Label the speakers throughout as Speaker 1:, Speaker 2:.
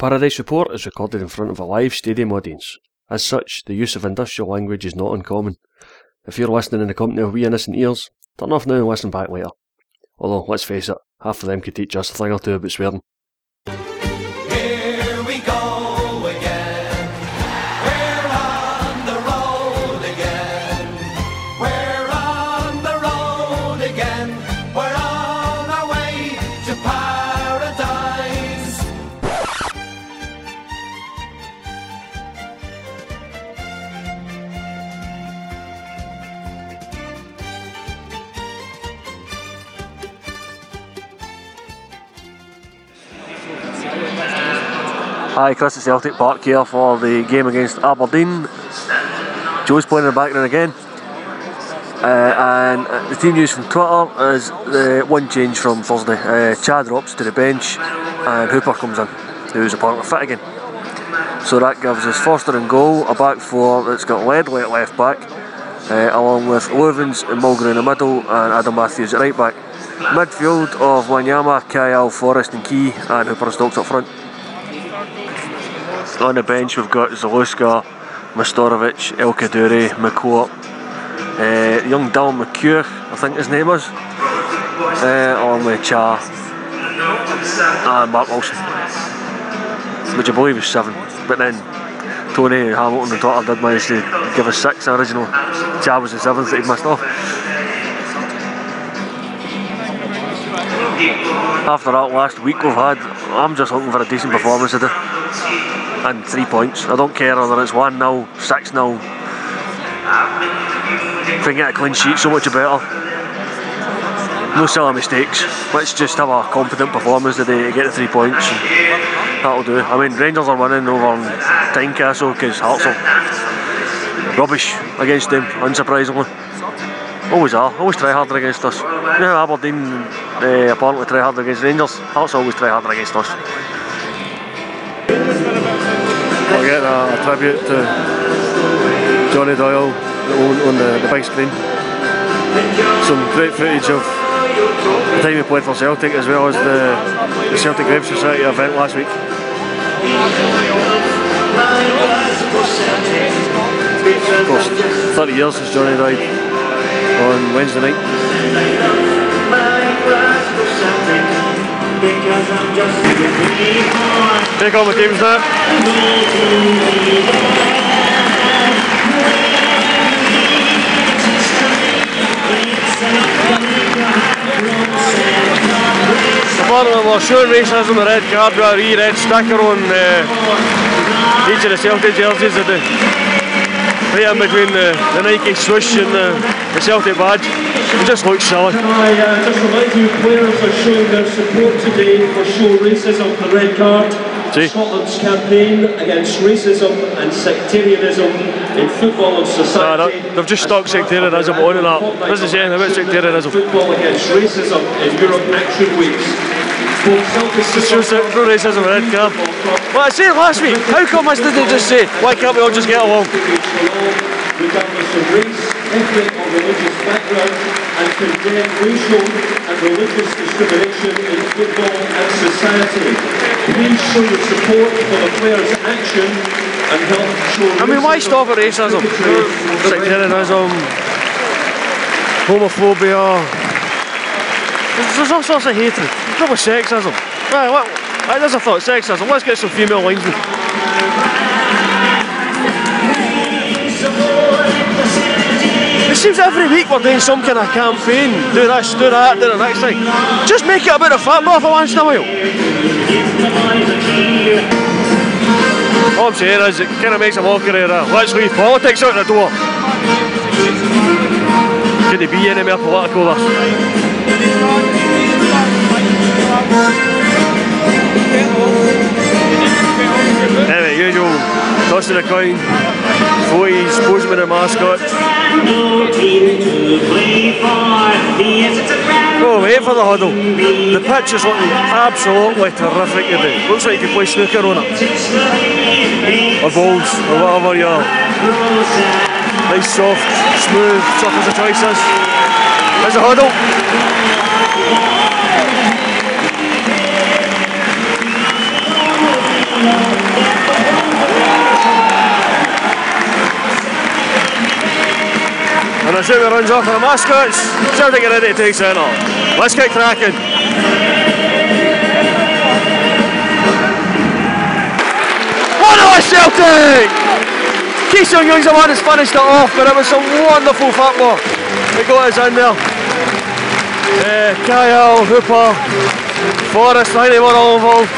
Speaker 1: Paradise Report is recorded in front of a live stadium audience. As such, the use of industrial language is not uncommon. If you're listening in the company of wee innocent ears, turn off now and listen back later. Although, let's face it, half of them could teach us a thing or two about swearing. Hi, Chris at Celtic Park here for the game against Aberdeen. Joe's playing in the background again. Uh, and the team news from Twitter is the one change from Thursday. Uh, Chad drops to the bench and Hooper comes in, who's apparently fit again. So that gives us Forster in goal, a back four that's got Ledley at left back, uh, along with Loovens and Mulgrew in the middle and Adam Matthews at right back. Midfield of Wanyama, Kayal, Forrest and Ki and Hooper and Stokes up front. On the bench we've got Zaluska, Majstorovic, El Kaddouri, McCourt, uh, young Dylan McCure, I think his name is, uh, along with Cha and Mark Wilson, which I believe was seven. But then Tony Hamilton and Twitter did manage to give us six original. Cha was the seventh that he missed off. After that last week we've had, I'm just looking for a decent performance today. And three points. I don't care whether it's 1 0, 6 0. If we can get a clean sheet, so much better. No silly mistakes. Let's just have a competent performance today to get the three points. That'll do. I mean, Rangers are winning over Tynecastle because Hearts are rubbish against them, unsurprisingly. Always are. Always try harder against us. Now Aberdeen uh, apparently try harder against Rangers. Hearts always try harder against us. A, a tribute to Johnny Doyle on, on the, the big screen. Some great footage of the time he played for Celtic as well as the, the Celtic Graves Society event last week. Of course, 30 years since Johnny died on Wednesday night. Take all the teams now. Apparently we're showing racism the red card with a wee red sticker on uh, each of the Celtic jerseys of the right in between the, the Nike swoosh and the, the Celtic badge. It just looks silly.
Speaker 2: Can I uh, just remind you, players are showing their support today for Show Racism, the red card.
Speaker 1: See?
Speaker 2: Scotland's campaign against racism and sectarianism in football and society.
Speaker 1: that- they've just stuck sectarianism on and that. Doesn't say anything about sectarianism.
Speaker 2: Football against racism in Europe Action Weeks. Both Celtic
Speaker 1: It shows that no racism red card. Well, I said last week, how come us did they just say, why can't we all just get along?
Speaker 2: Background, and condemn racial and religious discrimination in football and society. Please show your support for the players' action and help show
Speaker 1: I mean, why stop at racism? Sectarianism, homophobia. There's, all sorts of hatred. With sexism. Right, right, there's a thought, sexism. Let's get some female linesmen. Seems every week we're doing some kind of campaign. Do this, do that, do the next thing. Just make it about the football for once in a while. All I'm saying is it kind of makes a mockery of that. Let's leave politics out the door. Can it be any more political this? Anyway, usual toss of the coin, photos, posing with the mascot. Oh, wait for the huddle. The pitch is looking absolutely terrific today. Looks like you could play snooker on it. Or bowls, or whatever your nice, soft, smooth surface of choice is. There's a huddle. Zoom runs off for the mascots. Celtic ready to take centre. Let's get cracking. One of Celtic! Ki Sung-Yeung Young's the one that's finished it off, but it was some wonderful football. They got us in there. Uh, Kayal, Hooper, Forrest, I think they all involved.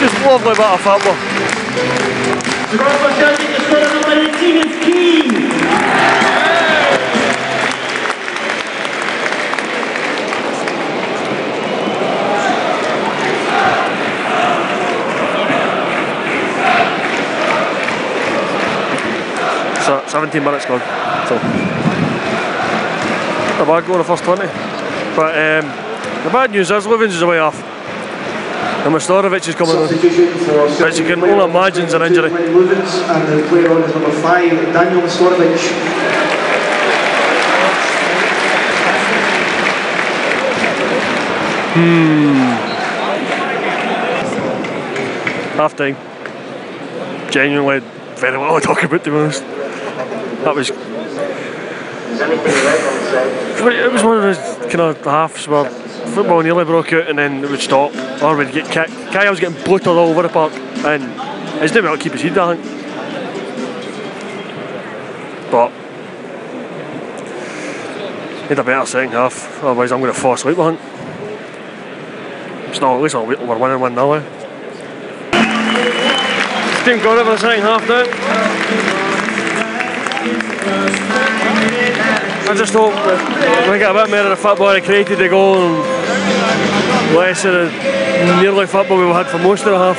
Speaker 1: Just lovely bit of football.
Speaker 2: Score for Celtic, the scorer number 18 is Keane.
Speaker 1: So 17 minutes gone. So a bad goal in the first 20. But um, the bad news is Loovens is away off. And Majstorovic is coming on. But you can only imagine it's an injury.
Speaker 3: Loovens and the player on is number five, Daniel Majstorovic.
Speaker 1: Half time. Genuinely very little to talk about to be honest. That was it was one of those kind of halves where football nearly broke out and then it would stop or we'd get kicked. Kayal was getting bloated all over the park and he's doing well to keep his head think. But need a better second half, otherwise I'm going to fall asleep I. It's not at least we're winning one now. Eh? Team going over the second half now. I just hope that we get a bit more of the football I created the goal and less of the nearly football we had for most of the half.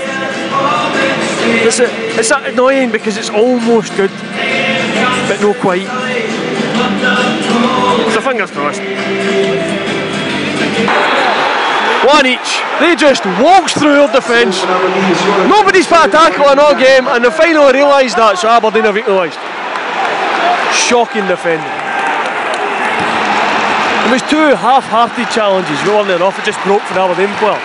Speaker 1: It's, it's annoying because it's almost good, but not quite. So fingers crossed. One each. They just walked through our defence. Nobody's put a tackle in all game, and they finally realised that, so Aberdeen have equalised. Shocking defending. It was two half-hearted challenges, we weren't enough, it just broke for the Aberdeen player.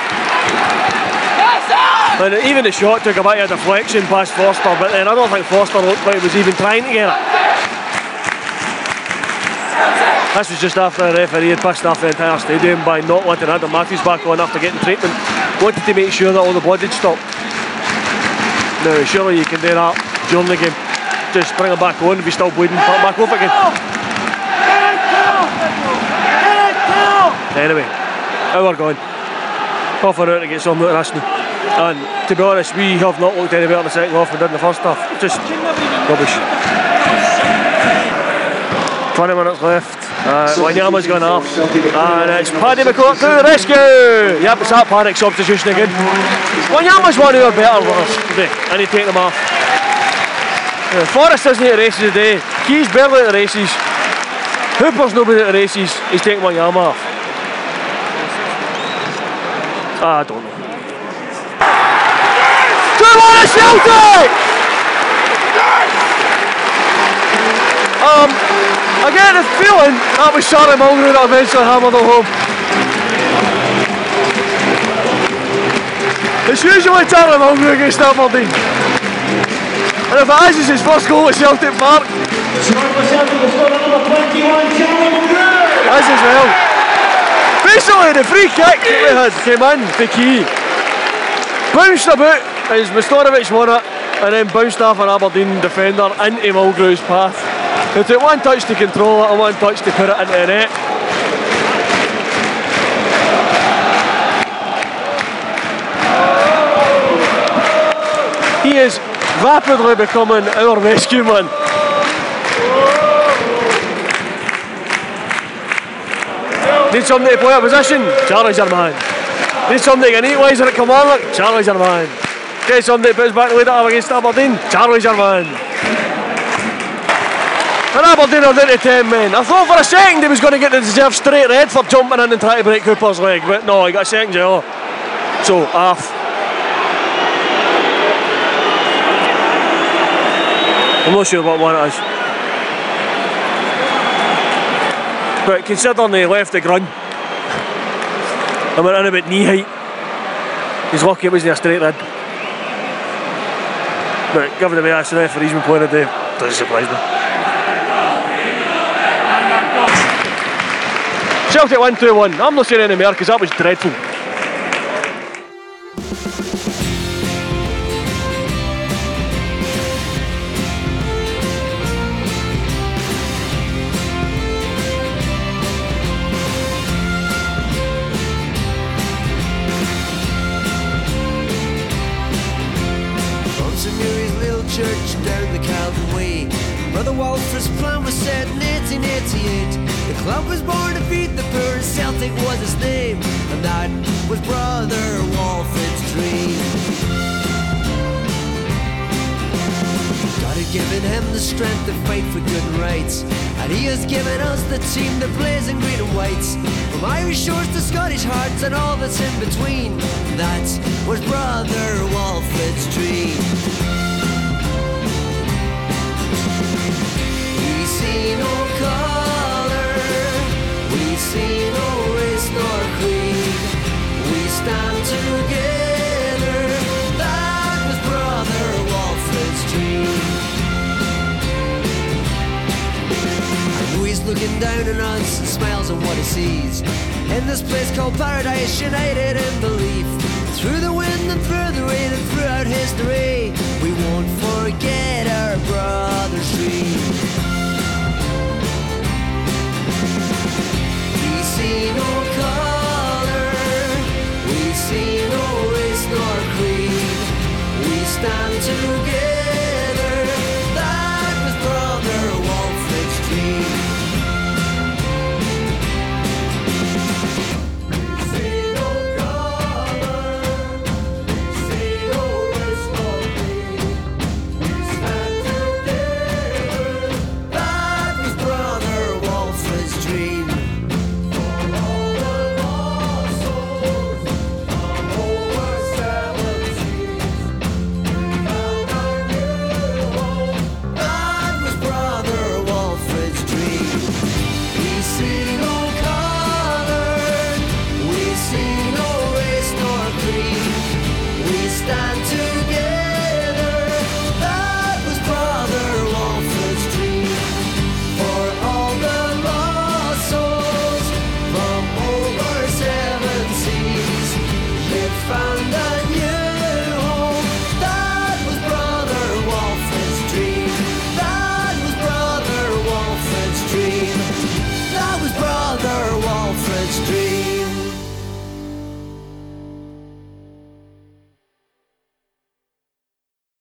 Speaker 1: And even the shot took a bit of deflection past Forster, but then I don't think Forster looked like he was even trying to get it. This was just after the referee had pissed off the entire stadium by not letting Adam Matthews back on after getting treatment. Wanted to make sure that all the blood had stopped. Now, surely you can do that during the game. Just bring him back on he's still bleeding, put back off again. Anyway, hour gone. Half an hour to get some out of now. And to be honest, we have not looked any better in the second half than we in the first half. Just rubbish. 20 minutes left. Uh, Wanyama's gone off. And it's Paddy McCourt to the rescue! Yep, it's that panic substitution again. Wanyama's one of our better runners today, and he take them off. Uh, Forrest isn't at the races today. Ki's barely at the races. Hooper's nobody at the races. He's taking Wanyama off. Ah, I don't know. 2 1 Celtic! Um, I get the feeling that was Charlie Mulgrew that eventually hammered it home. It's usually Charlie Mulgrew against Aberdeen. And if it is, it's his first goal at Celtic Park,
Speaker 2: Score for Celtic, the scorer number 21, Charlie Mulgrew.
Speaker 1: as well. Basically, the free kick that we had came in, the key. Bounced about as Majstorovic won it, and then bounced off an Aberdeen defender into Mulgrew's path. It took one touch to control it and one touch to put it into the net. He is rapidly becoming our rescue man. Need somebody to play a position? Charlie's your man. Need somebody to get an equaliser at Kilmarnock? Charlie's your man. Get somebody to put back up against Aberdeen? Charlie's your man. And Aberdeen are down to 10 men. I thought for a second he was going to get the deserved straight red for jumping in and trying to break Cooper's leg, but no, he got a second yellow. So, half. I'm not sure what one it is. But considering they left the ground and went in about knee height, he's lucky it wasn't a straight red. But given the way that's the referee's been playing today, doesn't surprise me. Celtic win 2 1. I'm not saying any more because that was dreadful.
Speaker 4: Walter's plan was set in 1888. The club was born to feed the poor, Celtic was its name. And that was Brother Walfrid's dream. God had given him the strength to fight for good and rights. And he has given us the team that plays in green and whites. From Irish shores to Scottish hearts and all that's in between. That was Brother Walfrid's dream. Looking down on us and smiles on what he sees. In this place called paradise, united in belief. Through the wind and through the rain and throughout history, we won't forget our brother's dream. See no color, we see no race nor creed. We stand together.